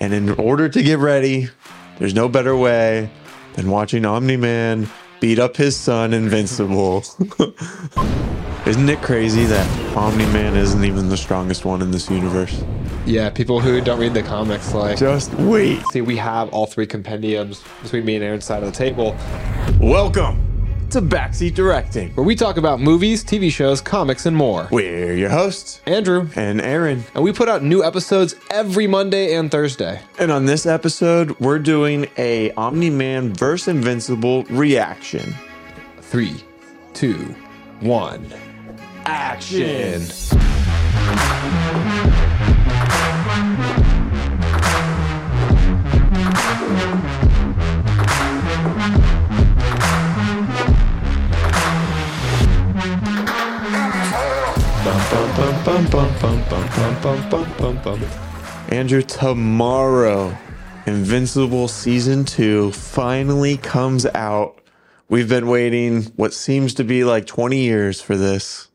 And in order to get ready, there's no better way than watching Omni Man beat up his son, Invincible. Isn't it crazy that Omni Man isn't even the strongest one in this universe? Yeah, people who don't read the comics like Just wait. see we have all three compendiums between me and Aaron's side of the table Welcome to Backseat Directing. where we talk about movies, TV shows, comics, and more. We're your hosts, Andrew, and Aaron. and we put out new episodes every Monday and Thursday. And on this episode, we're doing a Omni Man vs. Invincible reaction. Three, two, one, action. Andrew, tomorrow, Invincible Season 2 finally comes out. We've been waiting what seems to be like 20 years for this.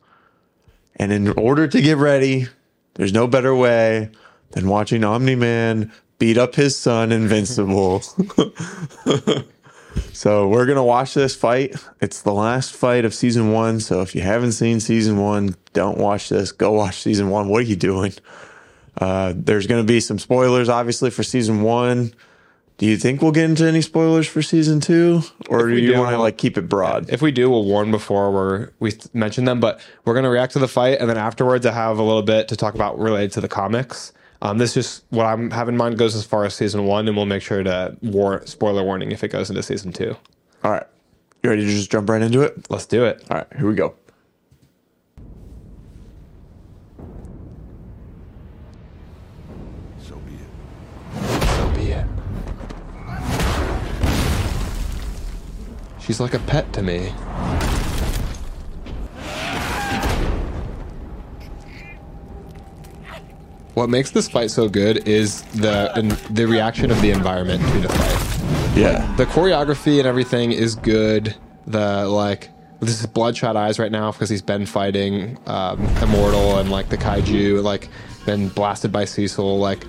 And in order to get ready, there's no better way than watching Omni Man beat up his son, Invincible. So we're going to watch this fight. It's the last fight of season one. So if you haven't seen season one, don't watch this. Go watch season one. What are you doing? Uh, there's going to be some spoilers, obviously, for season one. Do you think we'll get into any spoilers for season two, or do you want to like keep it broad? If we do, we'll warn before we're, we mention them, but we're going to react to the fight. And then afterwards, I have a little bit to talk about related to the comics. Um, this is just what I'm have in mind goes as far as season one, and we'll make sure to war spoiler warning if it goes into season two. All right, you ready to just jump right into it? Let's do it. All right, here we go. So be it. So be it. She's like a pet to me. What makes this fight so good is the and the reaction of the environment to the fight. Yeah, The choreography and everything is good. The like this is bloodshot eyes right now because he's been fighting um, immortal and like the kaiju like been blasted by Cecil like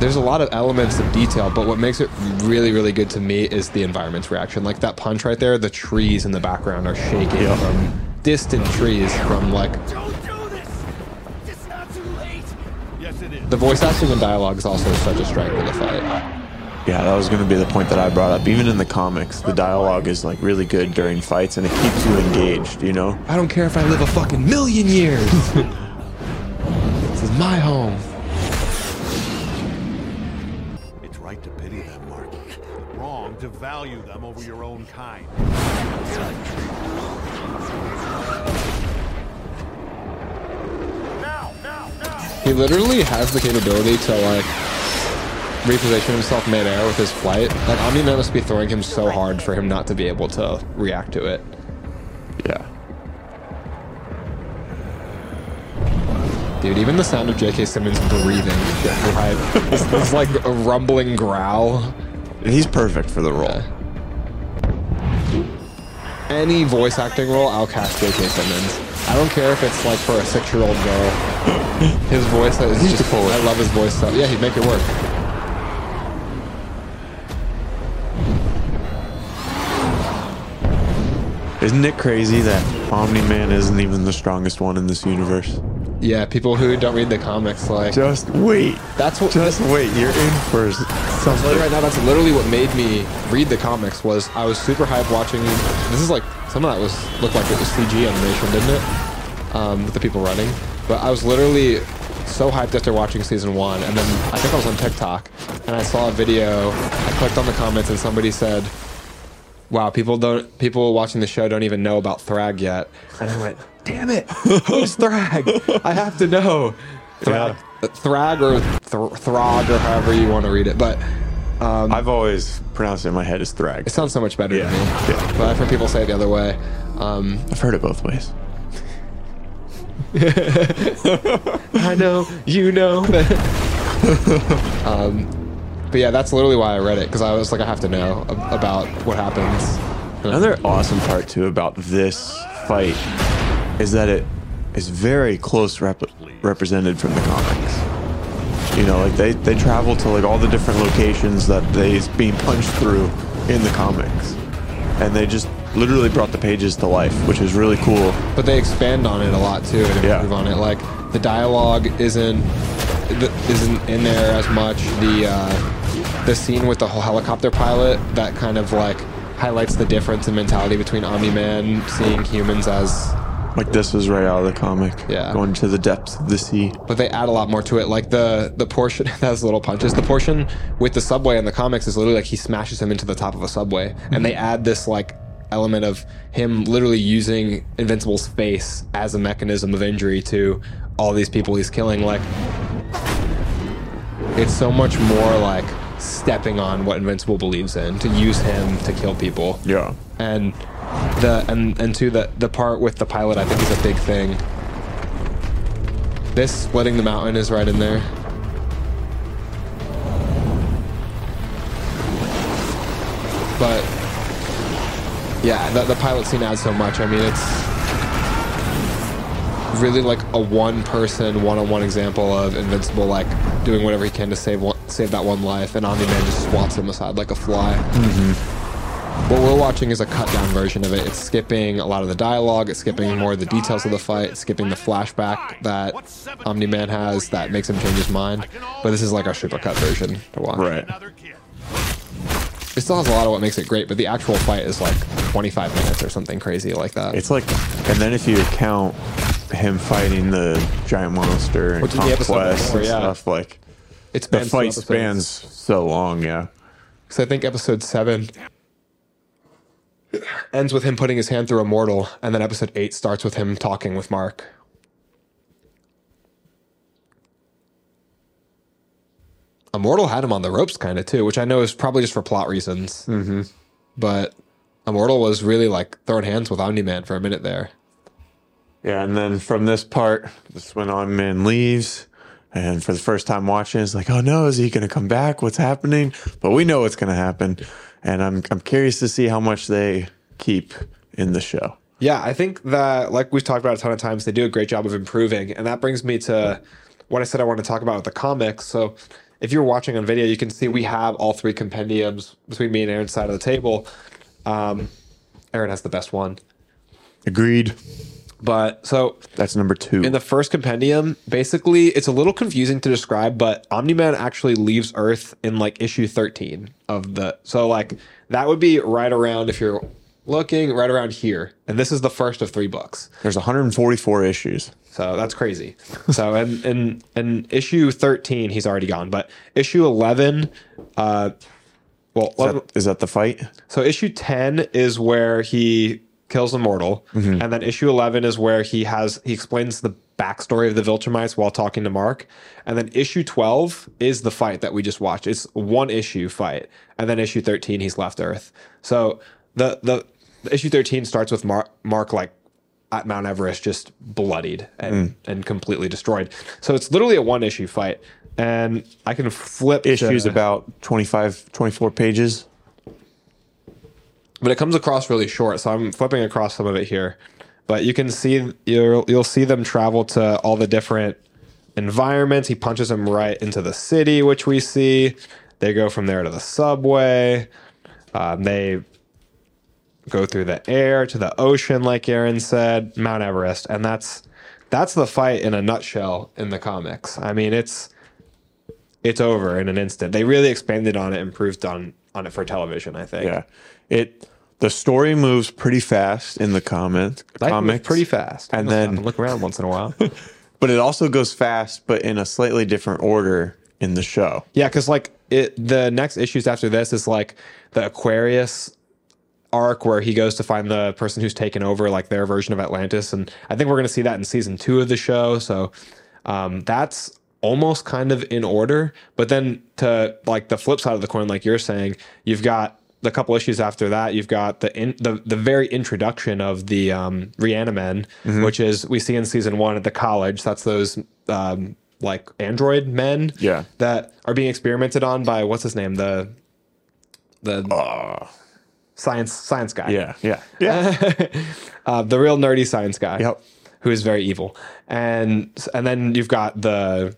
there's a lot of elements of detail, but what makes it really, really good to me is the environment's reaction. Like that punch right there, the trees in the background are shaking Yeah. from distant trees from like the voice acting and dialogue is also such a strength of the fight. yeah, that was going to be the point that I brought up. Even in the comics, the dialogue is like really good during fights, and it keeps you engaged. You know, I don't care if I live a fucking million years. this is my home. It's right to pity them, Mark. Wrong to value them over your own kind. Now, now, now! He literally has the capability to like reposition himself midair with his flight. Like Omni Man must be throwing him so hard for him not to be able to react to it. yeah. Dude, even the sound of J.K. Simmons breathing gets me hype. This, this like a rumbling growl. He's perfect for the role. Yeah. Any voice acting role, I'll cast J.K. Simmons. I don't care if it's like for a six-year-old girl. His voice is just coolest. I love his voice. So, yeah, he'd make it work. Isn't it crazy that Omni Man isn't even the strongest one in this universe? Yeah, people who don't read the comics like Just wait. that's what Just wait. You're in for I'll tell you something. right now, that's literally what made me read the comics. Was I was super hyped watching. This is like some of that was looked like it was CG animation, didn't it? Um, with the people running, but I was literally so hyped after watching season one, and then I think I was on TikTok and I saw a video. I clicked on the comments and somebody said, "Wow, people don't people watching the show don't even know about Thrag yet," and I went, "Damn it, who's Thrag? I have to know." Thrag, Thrag or Th- Throg or however you want to read it, but. I've always pronounced it in my head as Thrag. It sounds so much better Yeah, to me. yeah. But I've heard people say it the other way. Um, I've heard it both ways. I know, you know. um, but yeah, that's literally why I read it because I was like, I have to know ab- about what happens. Another awesome part too about this fight is that it is very close rep- represented from the comics. You know, like they they travel to like all the different locations that they being punched through in the comics, and they just literally brought the pages to life, which is really cool. but they expand on it a lot too and Yeah. improve on it. Like the dialogue isn't isn't in there as much. The uh, the scene with the whole helicopter pilot that kind of like highlights the difference in mentality between Omni Man seeing humans as Like this is right out of the comic. Yeah. going to the depths of the sea. but they add a lot more to it. Like the the portion that has little punches. The portion with the subway in the comics is literally like he smashes him into the top of a subway, and they add this like element of him literally using Invincible's face as a mechanism of injury to all these people he's killing. Like it's so much more like stepping on what Invincible believes in to use him to kill people. Yeah, and the and and to the the part with the pilot i think is a big thing. This splitting the mountain is right in there. But yeah the, the pilot scene adds so much i mean it's really like a one person one-on-one example of invincible like doing whatever he can to save one, save that one life and omni man just swats him aside like a fly mm-hmm. what we're watching is a cut down version of it. It's skipping a lot of the dialogue, it's skipping more of the details of the fight, it's skipping the flashback that Omni Man has that makes him change his mind. But this is like our super cut version to watch. right. Another kid. It still has a lot of what makes it great, but the actual fight is like 25 minutes or something crazy like that. It's like, and then if you count him fighting the giant monster and Which is the episode conquest before, and yeah. stuff, like It the spans two fight spans so long. Yeah, Because I think episode seven ends with him putting his hand through Immortal, and then episode eight starts with him talking with Mark. Immortal had him on the ropes, kind of too, which I know is probably just for plot reasons. Mm-hmm. But Immortal was really like throwing hands with Omni Man for a minute there. yeah. And then from this part, this is when Omni Man leaves. And for the first time watching, it's like, oh no, is he going to come back? What's happening? But we know what's going to happen, and I'm I'm curious to see how much they keep in the show. Yeah, I think that, like we've talked about a ton of times, they do a great job of improving. And that brings me to what I said I want to talk about with the comics. So if you're watching on video, you can see we have all three compendiums between me and Aaron's side of the table. Um, Aaron has the best one. Agreed. But so That's number two. in the first compendium, basically, it's a little confusing to describe, but Omni Man actually leaves Earth in like issue 13 of the. So, like, that would be right around, if you're looking, right around here. And this is the first of three books. There's 144 issues. So that's crazy. So in in in issue thirteen, he's already gone. But issue eleven, uh, well, Is that, is that the fight? so issue ten is where he kills Immortal, and then issue eleven is where he has he explains the backstory of the Viltrumites while talking to Mark, and then issue twelve is the fight that we just watched. It's one issue fight, and then issue thirteen he's left Earth. So the the, the issue thirteen starts with Mark Mark like at Mount Everest just bloodied and, and completely destroyed. So it's literally a one issue fight. And I can flip Issues to- about 25, 24 pages. but it comes across really short. So I'm flipping across some of it here. But you can see you'll you'll see them travel to all the different environments. He punches them right into the city, which we see. They go from there to the subway. Um, they go through the air to the ocean, like Aaron said, Mount Everest, and that's that's the fight in a nutshell in the comics. I mean, it's it's over in an instant. They really expanded on it, improved on on it for television. I think. Yeah. It the story moves pretty fast in the comment moves comics. pretty fast. And then- look around once in a while. But it also goes fast, but in a slightly different order in the show. yeah, because like it, the next issues after this is like the Aquarus arc where he goes to find the person who's taken over like their version of Atlantis, and I think we're going to see that in season two of the show. So um, that's almost kind of in order. But then to like the flip side of the coin, like you're saying, you've got the couple issues after that, you've got the in, the the very introduction of the um, Reanimen, which is we see in season one at the college. That's those um, like android men, Yeah. that are being experimented on by what's his name, the the science science guy, Yeah. Yeah. Yeah. uh, the real nerdy science guy, Yep. who is very evil, and and then you've got the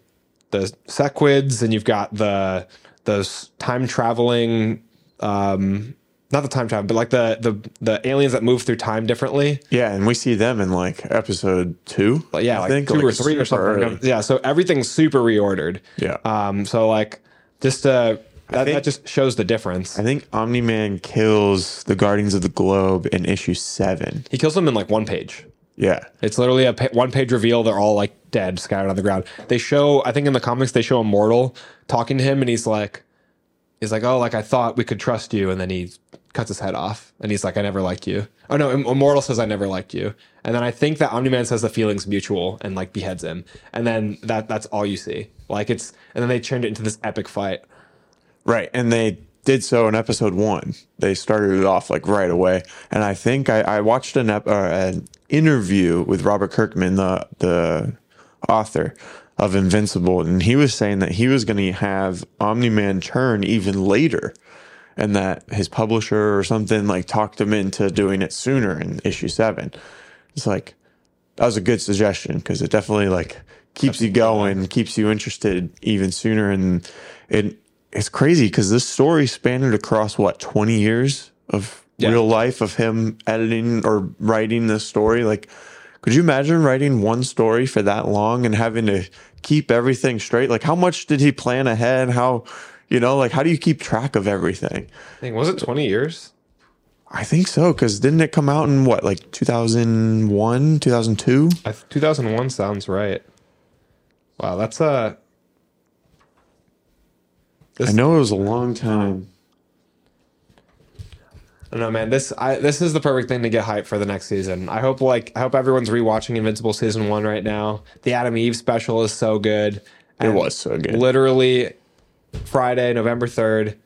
the sequids and you've got the those time traveling um not the time travel but like the the the aliens that move through time differently Yeah, and we see them in like episode two. But yeah I like think, two like, or three or something early. yeah so everything's super reordered Yeah. um so like just uh that, think- that just shows the difference I think Omni Man kills the Guardians of the Globe in issue seven. he kills them in like one page Yeah. It's literally a pa- one page reveal. They're all like dead, scattered on the ground. They show, I think in the comics, they show Immortal talking to him, and he's like, he's like, oh, like I thought we could trust you, and then he cuts his head off, and he's like, I never liked you. Oh no, Im- Immortal says I never liked you, and then I think that Omni Man says the feelings mutual, and like beheads him, and then that that's all you see. Like it's, and then they turned it into this epic fight. Right. And they did so in episode one. They started it off like right away. And I think I, I watched an, ep- uh, an interview with Robert Kirkman, the, the author of Invincible. And he was saying that he was going to have Omni Man turn even later. And that his publisher or something like talked him into doing it sooner in issue seven. It's like, that was a good suggestion because it definitely like keeps you going, keeps you interested even sooner. And it it's crazy because this story spanned across what twenty years of Yeah. real life of him editing or writing this story. Like, could you imagine writing one story for that long and having to keep everything straight? Like, how much did he plan ahead? How you know, like, how do you keep track of everything? I think was it twenty years? I think so because didn't it come out in what like 2001 2002 2001 sounds right. Wow, that's uh, uh I know it was a long time. I know, man. This I this is the perfect thing to get hyped for the next season. I hope like I hope everyone's rewatching Invincible season one right now. The Atom Eve special is so good. And was so good. Literally, Friday, November third,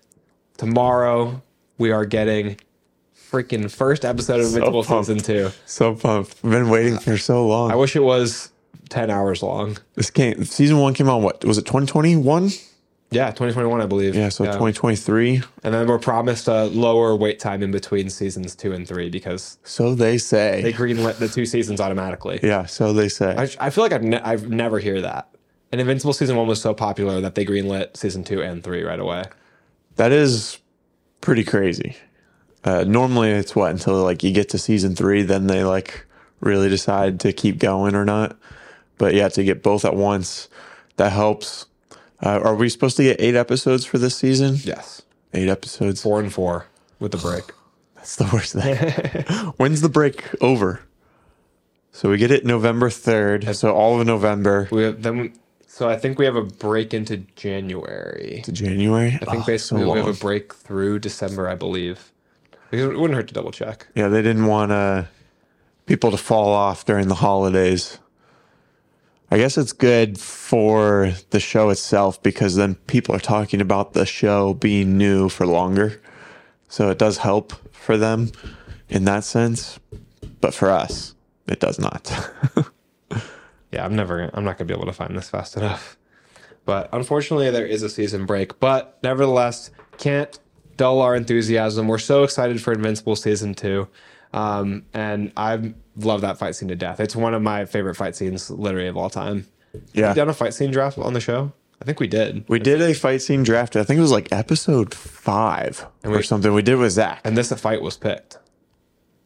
tomorrow we are getting freaking first episode of Invincible pumped. season two. So pumped. I've been waiting for so long. I wish it was ten hours long. this came season one came out what was it 2021? Yeah, 2021, I believe. Yeah, so 2023. And then we're promised a lower wait time in between seasons two and three because So they say. they greenlit the two seasons automatically. yeah, so they say. I, I feel like I've, ne- I've never hear that. And Invincible season one was so popular that they greenlit season two and three right away. that is pretty crazy. Uh, normally it's what until like you get to season three, then they like really decide to keep going or not. But yeah, to get both at once, that helps. Uh, are we supposed to get eight episodes for this season? Yes, Eight episodes. four and four with the break. That's the worst thing. When's the break over? So we get it November 3rd. So all of November we have, then, so I think we have a break into January. to January. I think basically we have a break through December, I believe. Because it wouldn't hurt to double check. Yeah, they didn't want uh, people to fall off during the holidays. I guess it's good for the show itself because then people are talking about the show being new for longer. So it does help for them in that sense. But for us, it does not. Yeah, I'm never. I'm not gonna be able to find this fast enough. But unfortunately, there is a season break. But nevertheless, can't dull our enthusiasm. We're so excited for Invincible season two, um, and I love that fight scene to death. It's one of my favorite fight scenes, literally of all time. yeah. We done a fight scene draft on the show. I think we did. We did a fight scene draft. I think it was like episode five or we- something. We did with Zach. and this fight was picked.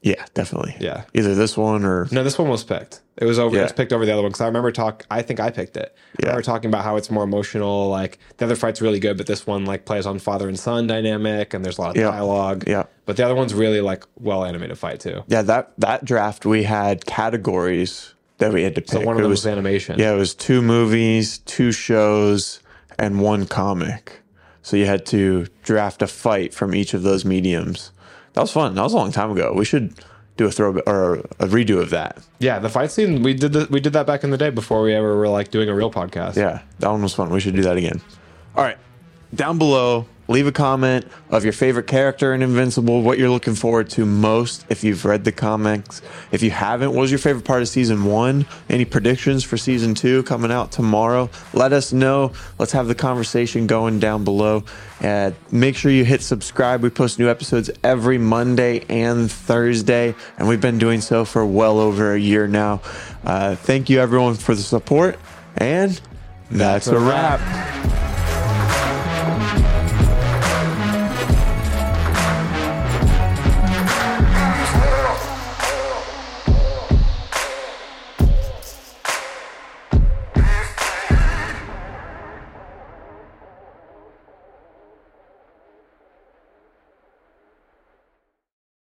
Yeah, definitely. Yeah. Either this one or No, this one was picked. It was over. It was picked over the other one because I remember talk. I think I picked it. I Yeah. remember talking about how it's more emotional. Like the other fight's really good, but this one like plays on father and son dynamic, and there's a lot of Yeah. dialogue. Yeah. But the other one's really like well animated fight too. yeah, that that draft we had categories that we had to pick. So one of them was, animation. Yeah, it was two movies, two shows, and one comic. So you had to draft a fight from each of those mediums. That was fun. That was a long time ago. We should do a throw or a redo of that. Yeah, the fight scene we did. The, we did that back in the day before we ever were like doing a real podcast. Yeah, that one was fun. We should do that again. All right. Down below, leave a comment of your favorite character in Invincible, what you're looking forward to most if you've read the comics. If you haven't, what was your favorite part of season one? Any predictions for season two coming out tomorrow? Let us know. Let's have the conversation going down below. Uh, make sure you hit subscribe. We post new episodes every Monday and Thursday, and we've been doing so for well over a year now. Uh, thank you, everyone, for the support, and That's, a wrap.